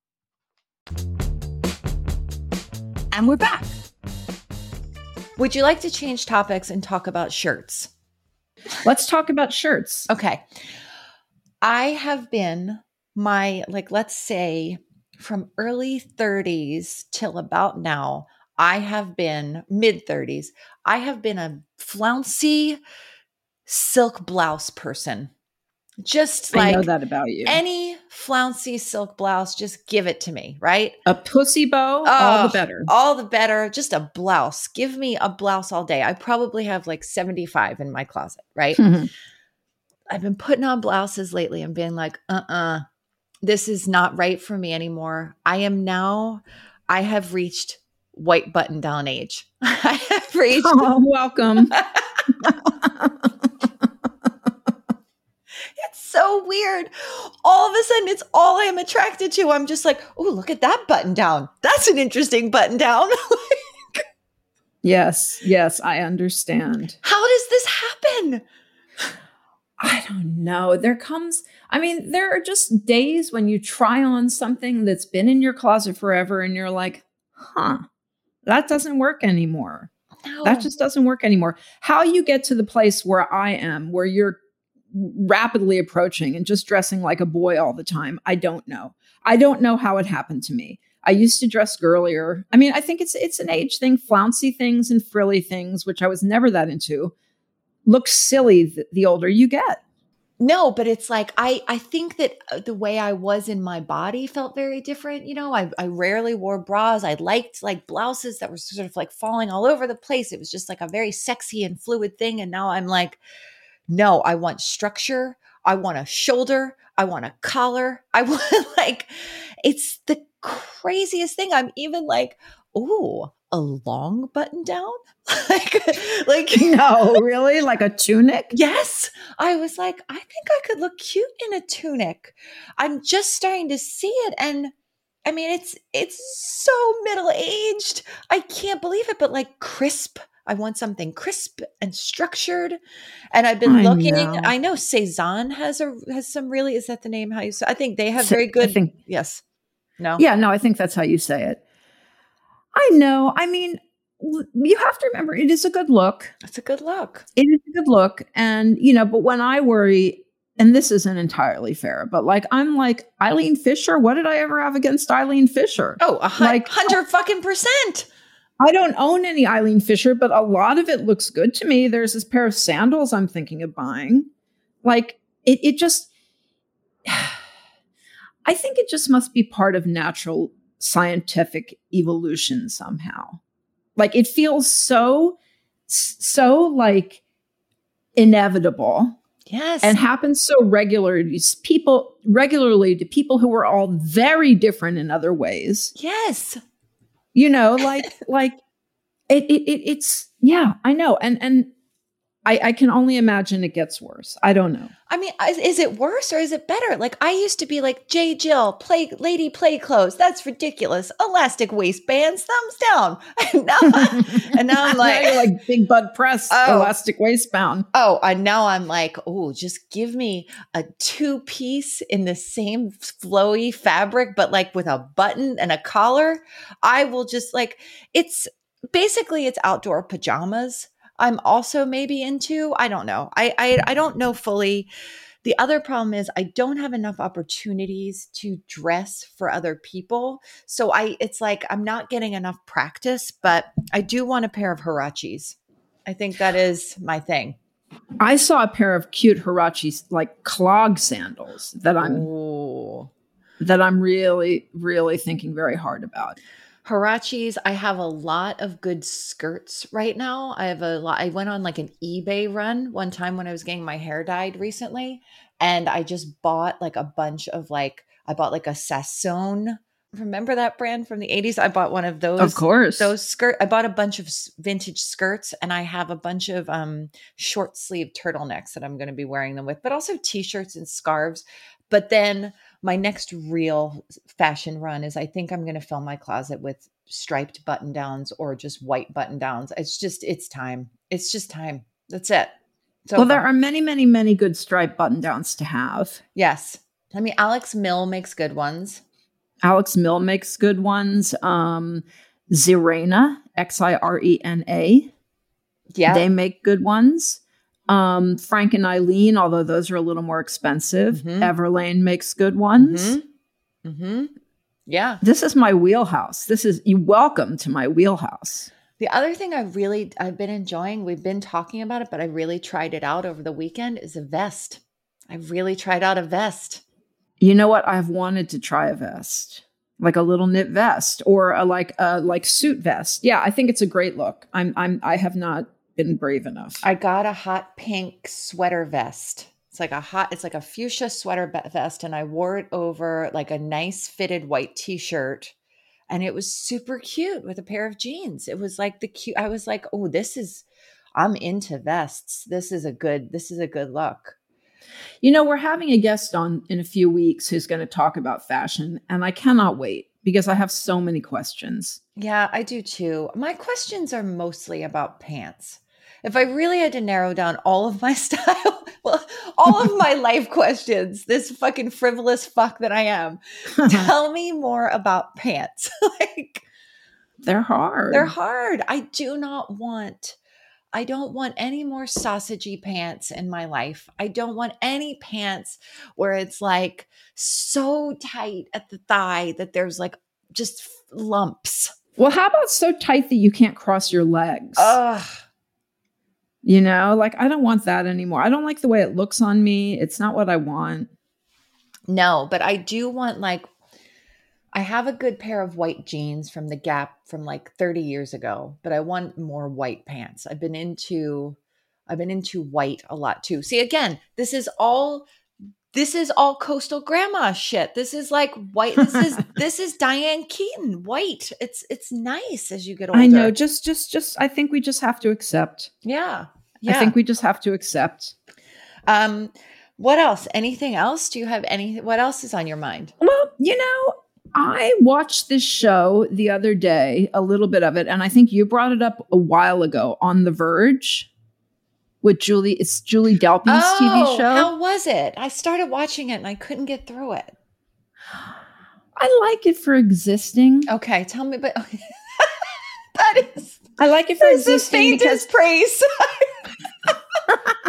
And we're back. Would you like to change topics and talk about shirts? Let's talk about shirts. Okay. I have been my, like, let's say from early 30s till about now, I have been mid 30s. I have been a flouncy silk blouse person. Just I like know that about you. any flouncy silk blouse, just give it to me, right? a pussy bow, all Oh, the better. All the better. Just a blouse. Give me a blouse all day. I probably have like 75 in my closet, right? Mhm. I've been putting on blouses lately and being like, uh uh this is not right for me anymore. I am now, I have reached white button down age. I have reached. Oh, welcome. So weird. All of a sudden, it's all I'm attracted to. I'm just like, oh, look at that button down. That's an interesting button down. yes, yes, I understand. How does this happen? I don't know. There comes, I mean, there are just days when you try on something that's been in your closet forever and you're like, huh, that doesn't work anymore. No. That just doesn't work anymore. How you get to the place where I am, where you're rapidly approaching and just dressing like a boy all the time, I don't know. I don't know how it happened to me. I used to dress girlier. I mean, I think it's it's an age thing, flouncy things and frilly things, which I was never that into. Look silly th- the older you get. No, but it's like I I think that uh, the way I was in my body felt very different. You know, I I rarely wore bras. I liked like blouses that were sort of like falling all over the place. It was just like a very sexy and fluid thing. And now I'm like, no, I want structure. I want a shoulder. I want a collar. I want like it's the craziest thing. I'm even like, oh, a long button down? like like No, really? Like a tunic? Yes. I was like, I think I could look cute in a tunic. I'm just starting to see it and I mean it's it's so middle-aged. I can't believe it, but like crisp. I want something crisp and structured. And I've been I looking. know. I know Sézane has a has some really is that the name how you say I think they have very I good think- yes. No. Yeah, no, I think that's how you say it. I know. I mean, you have to remember it is a good look. It's a good look. It is a good look. And, you know, but when I worry, and this isn't entirely fair, but like I'm like Eileen Fisher. What did I ever have against Eileen Fisher? Oh, a hun- Like- hundred fucking percent. I don't own any Eileen Fisher, but a lot of it looks good to me. There's this pair of sandals I'm thinking of buying. Like it, it just, I think it just must be part of natural scientific evolution somehow. Like it feels so, so like inevitable Yes. and happens so regularly. People regularly to people who are all very different in other ways yes. You know like like it, it, it it's yeah i know. And and I, I can only imagine it gets worse i don't know I mean, is, is it worse or is it better? Like I used to be like J. Jill, play lady play clothes. That's ridiculous. Elastic waistbands, thumbs down. And now, and now I'm Now like, you're like big butt press Oh. elastic waistbound oh, and now I'm like, oh, just give me a two piece in the same flowy fabric, but like with a button and a collar. I will just like it's basically it's outdoor pajamas. I'm also maybe into. I don't know. I I, I don't know fully. The other problem is I don't have enough opportunities to dress for other people. So I it's like I'm not getting enough practice, but I do want a pair of Huaraches. I think that is my thing. i saw a pair of cute huaraches like clog sandals that i'm Ooh. that i'm really really thinking very hard about Huaraches, I have a lot of good skirts right now. I have a lot. I went on like an eBay run one time when I was getting my hair dyed recently, and I just bought like a bunch of like I bought like a Sasson. Remember that brand from the 80s? I bought one of those. of course Those skirt I bought a bunch of vintage skirts and I have a bunch of um short sleeve turtlenecks that I'm going to be wearing them with, but also t-shirts and scarves. But then my next real fashion run is I think I'm going to fill my closet with striped button downs or just white button downs. It's just it's time. It's just time. That's it. It's well there are many many many good striped button downs to have yes. I mean Alex Mill makes good ones. alex mill makes good ones um Xirena x-i-r-e-n-a Yeah. They make good ones. Um, Frank and Eileen, although those are a little more expensive. Mhm. Everlane makes good ones. Mhm. Mhm. Yeah. This is my wheelhouse. This is you welcome to my wheelhouse. The other thing I've really I've been enjoying, we've been talking about it, but I really tried it out over the weekend is a vest. I really tried out a vest. You know what? I've wanted to try a vest, like a little knit vest or a like a like suit vest. Yeah, I think it's a great look. I'm I'm I have not been brave enough. I got a hot pink sweater vest. It's like a hot, it's like a fuchsia sweater vest, and I wore it over like a nice fitted white t-shirt, and it was super cute with a pair of jeans. It was like the cute. I was like, oh, this is, I'm into vests. This is a good, this is a good look. You know, we're having a guest on in a few weeks who's going to talk about fashion, and I cannot wait because I have so many questions. Yeah, I do too. My questions are mostly about pants. If I really had to narrow down all of my style, well, all of my life questions, this fucking frivolous fuck that I am, tell me more about pants. like, They're hard. They're hard. I do not want I don't want any more sausagey pants in my life. I don't want any pants where it's like so tight at the thigh that there's like just lumps. Well, how about so tight that you can't cross your legs? Ugh. You know, like I don't want that anymore. I don't like the way it looks on me. It's not what I want. No, but I do want like I have a good pair of white jeans from the Gap from like 30 years ago, but I want more white pants. I've been into I've been into white a lot too. See again, this is all this is all coastal grandma shit. This is like white. This is this is Diane Keaton white. It's it's nice as you get older. I know. Just just just I think we just have to accept. Yeah. Yeah. I think we just have to accept. Um what else? Anything else? Do you have any what else is on your mind? Well, you know, I watched this show the other day, a little bit of it, and I think you brought it up a while ago on The Verge with Julie. It's Julie Delpy's oh, TV show. How was it? I started watching it and I couldn't get through it. I like it for existing. Okay, tell me, but that is I like it for existing The because praise.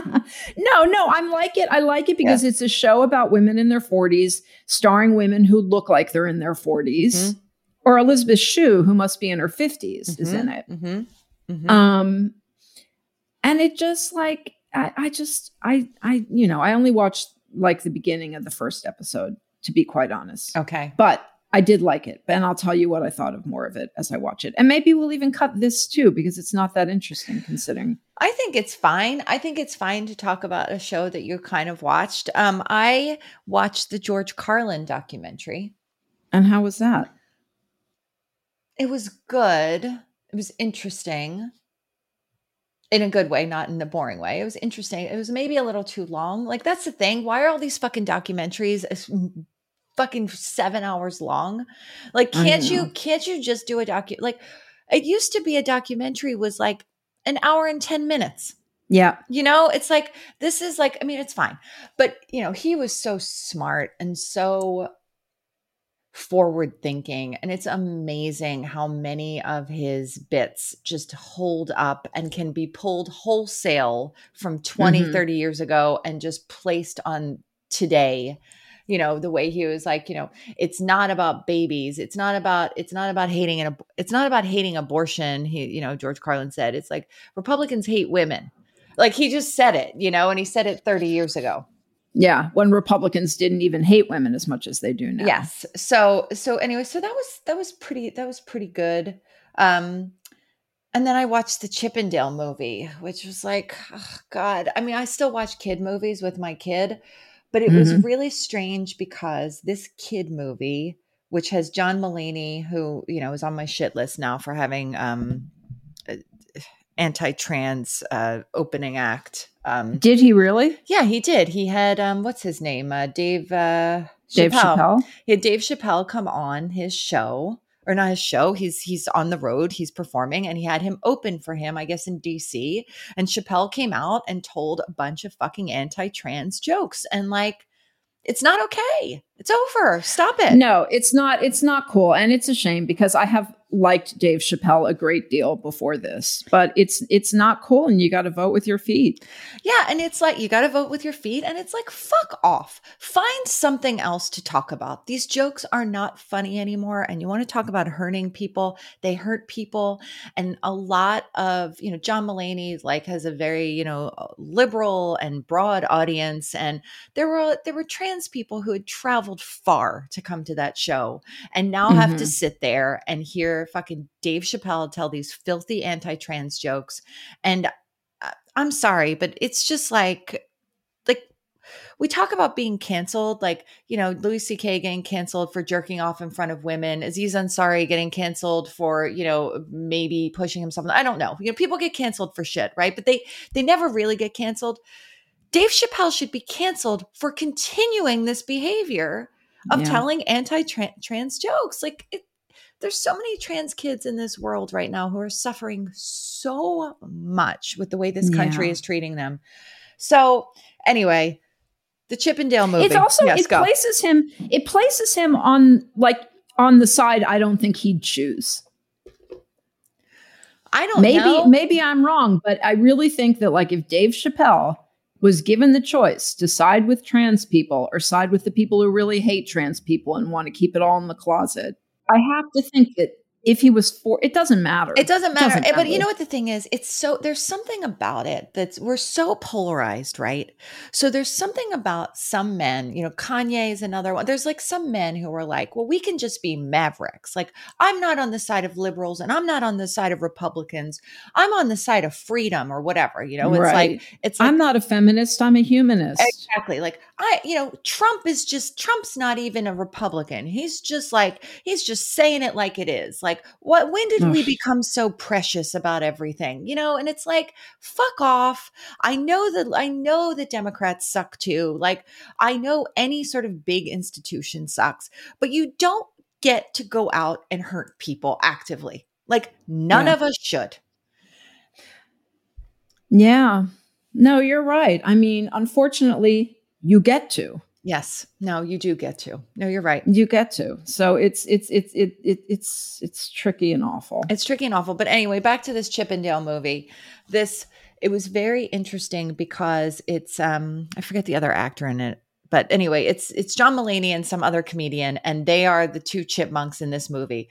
no, no, I'm like it. I like it because yeah. it's a show about women in their 40s, starring women who look like they're in their 40s. Mm-hmm. Or Elizabeth Shue, who must be in her 50s, mm-hmm. is in it. Mm-hmm. mm-hmm. Um, and it just like I, I just I I you know I only watched like the beginning of the first episode to be quite honest. Okay, but I did like it, and I'll tell you what I thought of more of it as I watch it. And maybe we'll even cut this too because it's not that interesting considering. I think it's fine. I think it's fine to talk about a show that you kind of watched. Um, I watched the George Carlin documentary. And how was that? It was good. It was interesting in a good way, not in a boring way. It was interesting. It was maybe a little too long. Like that's the thing. Why are all these fucking documentaries fucking seven hours long. Like, can't you can't you just do a docu like it used to be a documentary was like an hour and 10 minutes. Yeah. You know, it's like this is like, I mean, it's fine. But you know, he was so smart and so forward thinking and it's amazing how many of his bits just hold up and can be pulled wholesale from 20 mm-hmm. 30 years ago and just placed on today you know the way he was like you know it's not about babies. It's not about it's not about hating an it's not about hating abortion he you know george carlin said. It's like republicans hate women. Like he just said it you know and he said it 30 years ago. Yeah when republicans didn't even hate women as much as they do now. Yes. So so anyway so that was that was pretty that was pretty good. Um and then I watched the Chip 'n Dale movie, which was like, oh God. I mean, I still watch kid movies with my kid, but it mm-hmm. was really strange because this kid movie, which has John Mulaney, who you know is on my shit list now for having um, anti-trans uh, opening act. Um, did he really? Yeah, he did. He had um, what's his name? Uh, Dave. Uh, Dave Chappelle. He had Dave Chappelle come on his show or not his show. He's he's on the road. He's performing, and he had him open for him, I guess, in D.C. And Chappelle came out and told a bunch of fucking anti-trans jokes, and like, it's not okay. It's over. Stop it. No, it's not. It's not cool, and it's a shame because I have liked Dave Chappelle a great deal before this, but it's it's not cool and you got to vote with your feet. Yeah, and it's like you got to vote with your feet and it's like fuck off. Find something else to talk about. These jokes are not funny anymore and you want to talk about hurting people, they hurt people and a lot of, you know, John Mulaney like has a very, you know, liberal and broad audience and there were there were trans people who had traveled far to come to that show and now mm-hmm. have to mm-hmm. sit there and hear fucking Dave Chappelle tell these filthy anti trans jokes. And uh, I'm sorry, but it's just like, like, we talk about being canceled, like, you know, Louis C.K. getting canceled for jerking off in front of women, Aziz Ansari getting canceled for, you know, maybe pushing himself. I don't know. You know, people get canceled for shit, right? But they they never really get canceled. Dave Chappelle should be canceled for continuing this behavior of yeah. telling anti-trans jokes. Like it, there's so many trans kids in this world right now who are suffering so much with the way this country yeah. is treating them. So, anyway, the Chip 'n Dale movie. It's also yes, it go. places him it places him on like on the side I don't think he'd choose. I don't maybe know. maybe I'm wrong, but I really think that like if Dave Chappelle was given the choice to side with trans people or side with the people who really hate trans people and want to keep it all in the closet, I have to think that if he was for it doesn't matter. It doesn't matter. It doesn't but you know what the thing is? It's so there's something about it that's we're so polarized, right? So there's something about some men, you know, Kanye is another one. There's like some men who are like, well, we can just be mavericks. Like, I'm not on the side of liberals and I'm not on the side of Republicans. I'm on the side of freedom or whatever. You know, it's right. like it's like, I'm not a feminist, I'm a humanist. Exactly. Like I, you know, Trump is just Trump's not even a Republican. He's just like he's just saying it like it is. Like like what when did we become so precious about everything? You know and it's like fuck off. I know that i know that democrats suck too. Like i know any sort of big institution sucks but you don't get to go out and hurt people actively. Like none yeah. of us should. Yeah. No you're right. I mean unfortunately you get to Yes. No, you do get to. No, you're right. You get to. So it's it's it's it, it it's it's tricky and awful. It's tricky and awful. But anyway, back to this Chip 'n Dale movie. This it was very interesting because it's um I forget the other actor in it. But anyway, it's it's John Mulaney and some other comedian and they are the two chipmunks in this movie.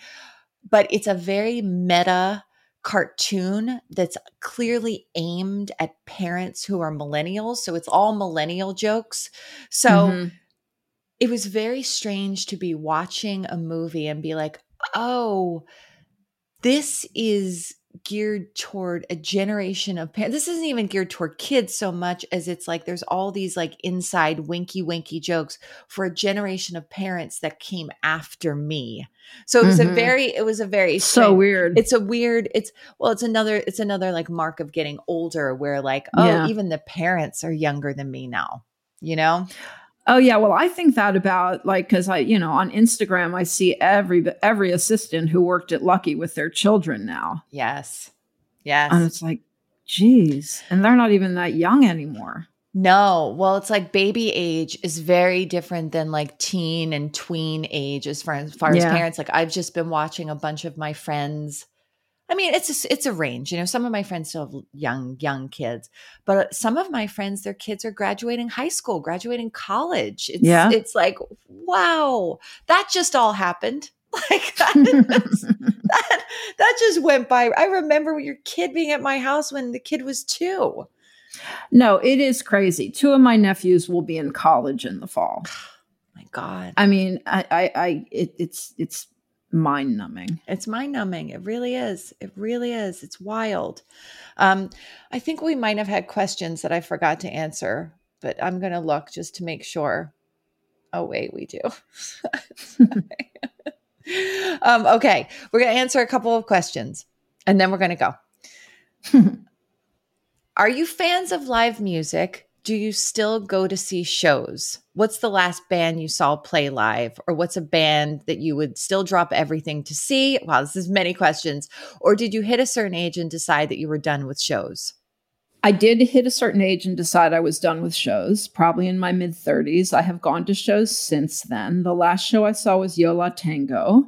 But it's a very meta cartoon that's clearly aimed at parents who are millennials. So it's all millennial jokes. So mm-hmm. it was very strange to be watching a movie and be like, oh, this is geared toward a generation of parents. This isn't even geared toward kids so much as it's like there's all these like inside winky winky jokes for a generation of parents that came after me. So it was mm-hmm. a very it was a very so strange, weird. It's a weird it's well it's another it's another like mark of getting older where like oh yeah. even the parents are younger than me now. You know? Oh yeah, well I think that about like cuz I you know on Instagram I see every every assistant who worked at Lucky with their children now. Yes. Yes. And it's like geez, and they're not even that young anymore. No, well, it's like baby age is very different than like teen and tween age as far as, far as parents. Like I've just been watching a bunch of my friends I mean, it's a, it's a range. You know, some of my friends still have young young kids, but uh, some of my friends, their kids are graduating high school, graduating college. It's, yeah, it's like wow, that just all happened. Like that, that, that just went by. I remember your kid being at my house when the kid was two. No, it is crazy. Two of my nephews will be in college in the fall. my God. I mean, I, I, I it, it's, it's mind numbing. It's mind numbing. It really is. It really is. It's wild. Um, I think we might have had questions that I forgot to answer, but I'm going to look just to make sure. Oh, wait, we do. um, okay. We're going to answer a couple of questions and then we're going to go. Are you fans of live music? Do you still go to see shows? What's the last band you saw play live? Or what's a band that you would still drop everything to see? Wow, this is many questions. Or did you hit a certain age and decide that you were done with shows? I did hit a certain age and decide I was done with shows, probably in my mid 30s. I have gone to shows since then. The last show I saw was Yo La Tengo.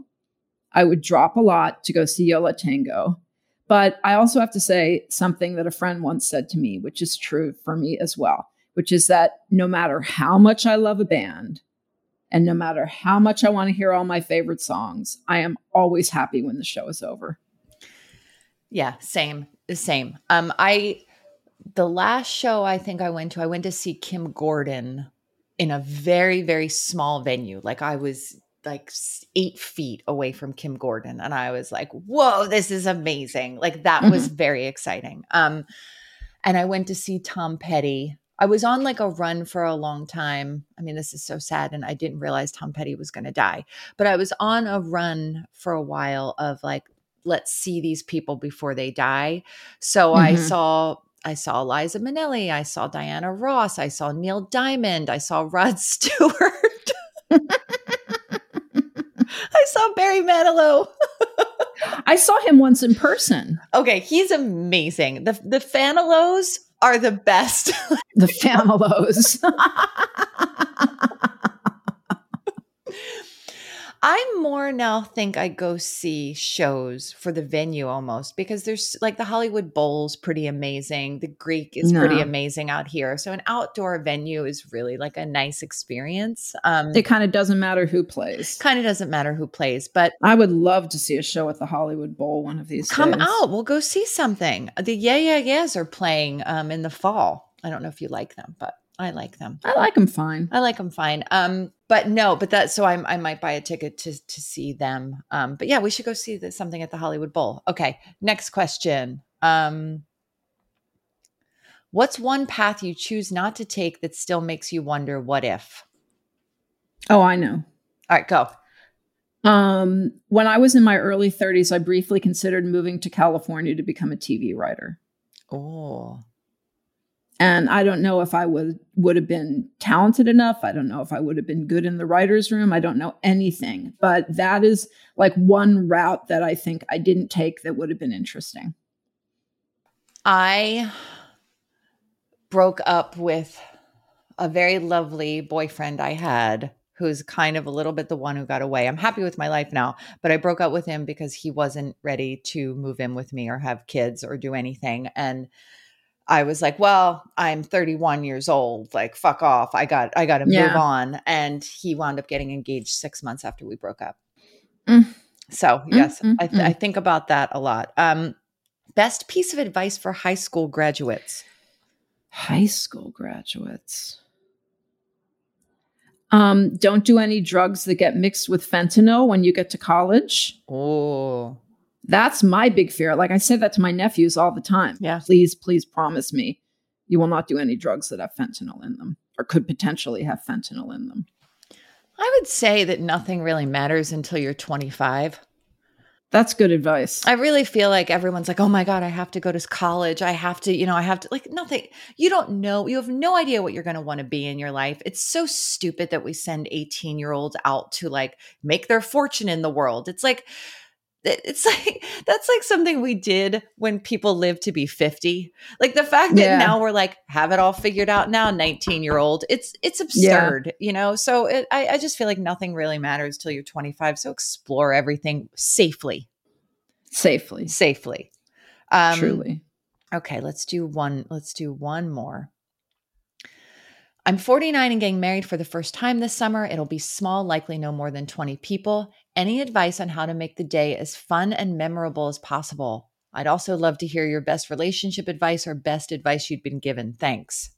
I would drop a lot to go see Yo La Tengo. But I also have to say something that a friend once said to me, which is true for me as well, which is that no matter how much I love a band and no matter how much I want to hear all my favorite songs, I am always happy when the show is over. Yeah, same, same. Um, I the last show I think I went to, I went to see Kim Gordon in a very very small venue. Like I was like eight feet away from Kim Gordon. And I was like, whoa, this is amazing. Like that mm-hmm. was very exciting. Um, and I went to see Tom Petty. I was on like a run for a long time. I mean, this is so sad. And I didn't realize Tom Petty was going to die, but I was on a run for a while of like, let's see these people before they die. So mm-hmm. I saw I saw Liza Minnelli, I saw Diana Ross, I saw Neil Diamond, I saw Rod Stewart. I saw Barry Manilow. I saw him once in person. Okay, he's amazing. The the Fanilows are the best. the Fanilows. I more now think I go see shows for the venue almost because there's like the Hollywood Bowl's pretty amazing. The Greek is pretty amazing out here. So an outdoor venue is really like a nice experience. Um It kind of doesn't matter who plays. kind of doesn't matter who plays, but I would love to see a show at the Hollywood Bowl one of these come days. out. We'll go see something. The Yeah Yeah Yeahs are playing um in the fall. I don't know if you like them, but I like them. I like them fine. I like them fine. Um, but no, but that so I I might buy a ticket to to see them. Um, but yeah, we should go see the, something at the Hollywood Bowl. Okay, next question. Um, what's one path you choose not to take that still makes you wonder what if? Oh, I know. All right, go. Um, when I was in my early 30s, I briefly considered moving to California to become a TV writer. Oh, And I don't know if I would would have been talented enough. I don't know if I would have been good in the writers' room. I don't know anything. But that is like one route that I think I didn't take that would have been interesting. I broke up with a very lovely boyfriend I had who's kind of a little bit the one who got away. I'm happy with my life now, but I broke up with him because he wasn't ready to move in with me or have kids or do anything. And I was like, well, I'm 31 years old. Like, fuck off. I got, I got to move on. And he wound up getting engaged six months after we broke up. Mm. So yes, mm, I, th- mm. I think about that a lot. Um, best piece of advice for high school graduates. High school graduates. Um, don't do any drugs that get mixed with fentanyl when you get to college. Oh, That's my big fear. Like I say that to my nephews all the time. Yeah. Please, please promise me you will not do any drugs that have fentanyl in them or could potentially have fentanyl in them. I would say that nothing really matters until you're 25. That's good advice. I really feel like everyone's like, oh my God, I have to go to college. I have to, you know, I have to, like, nothing. You don't know. You have no idea what you're going to want to be in your life. It's so stupid that we send 18 year olds out to like make their fortune in the world. It's like, it's like, that's like something we did when people lived to be 50. Like the fact that Yeah. now we're like, have it all figured out now, 19 year old. It's, it's Yeah. absurd, you know? So it, I, I just feel like nothing really matters till you're 25. So explore everything safely Safely. safely. Um, truly. Okay, let's do one. Let's do one more. I'm 49 and getting married for the first time this summer. It'll be small, likely no more than 20 people. Any advice on how to make the day as fun and memorable as possible? I'd also love to hear your best relationship advice or best advice you'd been given. Thanks.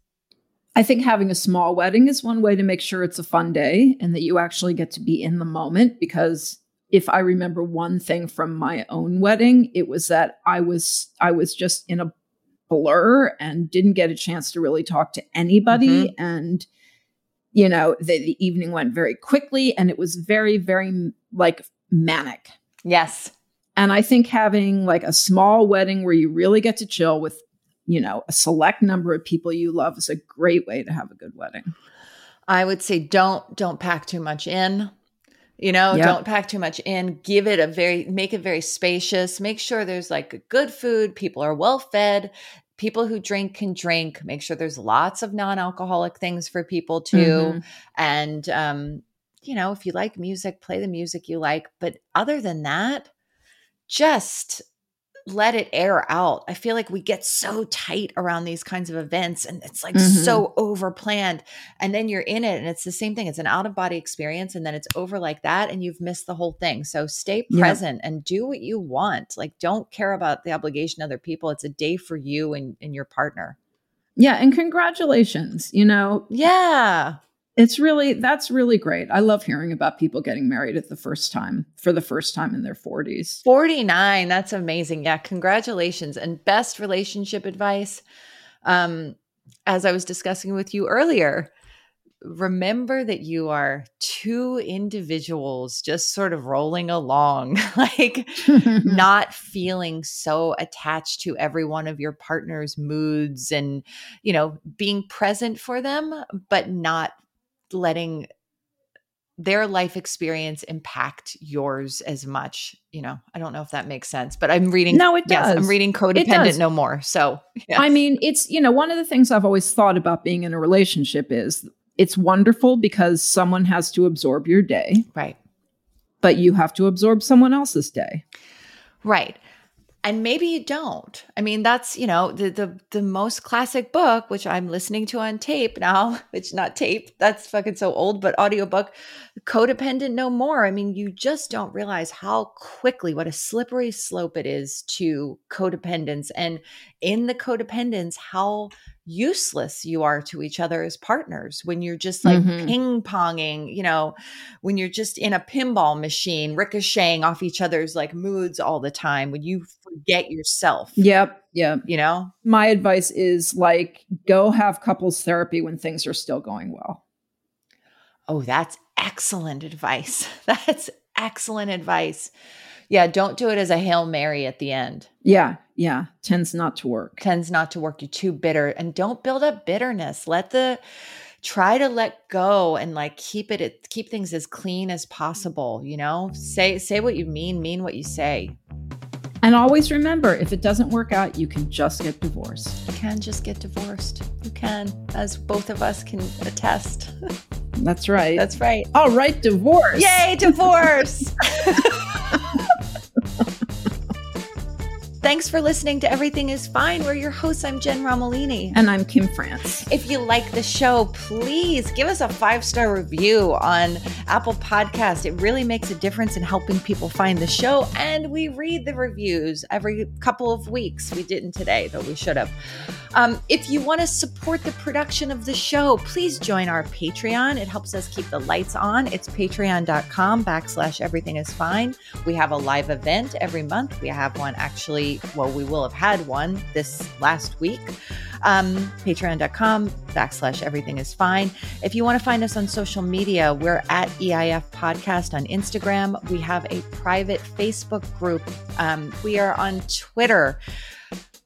I think having a small wedding is one way to make sure it's a fun day and that you actually get to be in the moment. Because if I remember one thing from my own wedding, it was that I was I was just in a blur and didn't get a chance to really talk to anybody. Mm-hmm. And you know, the, the evening went very quickly and it was very, very like manic. Yes. And I think having like a small wedding where you really get to chill with, you know, a select number of people you love is a great way to have a good wedding. I would say don't don't pack too much in. You know, Yep. don't pack too much in. Give it a very make it very spacious. Make sure there's like good food, people are well fed. People who drink can drink. Make sure there's lots of non-alcoholic things for people too. Mhm. And um, you know, if you like music, play the music you like, but other than that, just let it air out. I feel like we get so tight around these kinds of events and it's like Mhm. so over planned. And then you're in it and it's the same thing. It's an out of body experience and then it's over like that and you've missed the whole thing. So stay Yeah. present and do what you want. Like don't care about the obligation of other people. It's a day for you and, and your partner. Yeah. And congratulations. You know, Yeah. It's really, that's really great. I love hearing about people getting married at the first time for the first time in their 40s. 49 that's amazing yeah congratulations and best relationship advice um as i was discussing with you earlier remember that you are two individuals just sort of rolling along like not feeling so attached to every one of your partner's moods and you know being present for them but not letting their life experience impact yours as much you know i don't know if that makes sense but i'm reading No, it does. Yes, i'm reading codependent no more so yes. I mean, it's, you know, one of the things I've always thought about being in a relationship is it's wonderful because someone has to absorb your day. right but you have to absorb someone else's day. Right. And maybe you don't. I mean, that's, you know, the the the most classic book, which I'm listening to on tape now, which not tape, that's fucking so old, but audiobook, Codependent No More. I mean, you just don't realize how quickly, what a slippery slope it is to codependence. And in the codependence, how useless you are to each other as partners when you're just like Mhm. ping ponging, you know, when you're just in a pinball machine, ricocheting off each other's like moods all the time, when you forget yourself. Yep. Yep. You know? My advice is like go have couples therapy when things are still going well. Oh, that's excellent advice. That's excellent advice. Yeah, don't do it as a Hail Mary at the end. Yeah. Yeah. Tends not to work. Tends not to work. You're too bitter. And don't build up bitterness. Let the try to let go and like keep it at- keep things as clean as possible, you know? Say say what you mean, mean what you say. And always remember if it doesn't work out, you can just get divorced. You can just get divorced. You can, as both of us can attest. That's right. That's right. All right, divorce. Yay, divorce! Thanks for listening to Everything is Fine. We're your hosts. I'm Jen Romolini. And I'm Kim France. If you like the show, please give us a five star review on Apple Podcast. It really makes a difference in helping people find the show. And we read the reviews every couple of weeks. We didn't today, though we should have. Um, if you want to support the production of the show, please join our Patreon. It helps us keep the lights on. It's patreon.com backslash everything is fine. We have a live event every month. We have one actually, well, we will have had one this last week. Um, patreon.com backslash everything is fine. If you want to find us on social media, we're at EIF Podcast on Instagram. We have a private Facebook group. Um, we are on Twitter.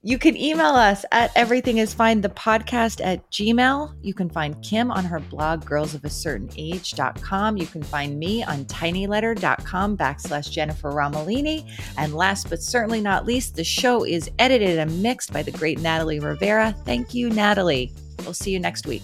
You can email us at everything is fine the podcast at gmail. You can find Kim on her blog girlsofacertainage.com. You can find me on tinyletter.com backslash Jennifer Romolini. And last but certainly not least, the show is edited and mixed by the great Natalie Rivera. Thank you, Natalie. We'll see you next week.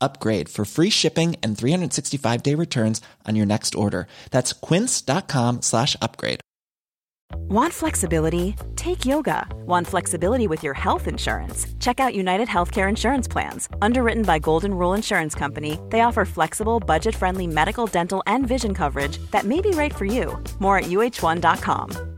upgrade for free shipping and 365 day returns on your next order. That's quince.com slash upgrade. Want flexibility? Take yoga. Want flexibility with your health insurance? Check out United Healthcare Insurance Plans. Underwritten by Golden Rule Insurance Company, they offer flexible, budget friendly medical, dental, and vision coverage that may be right for you. More at uhone.com.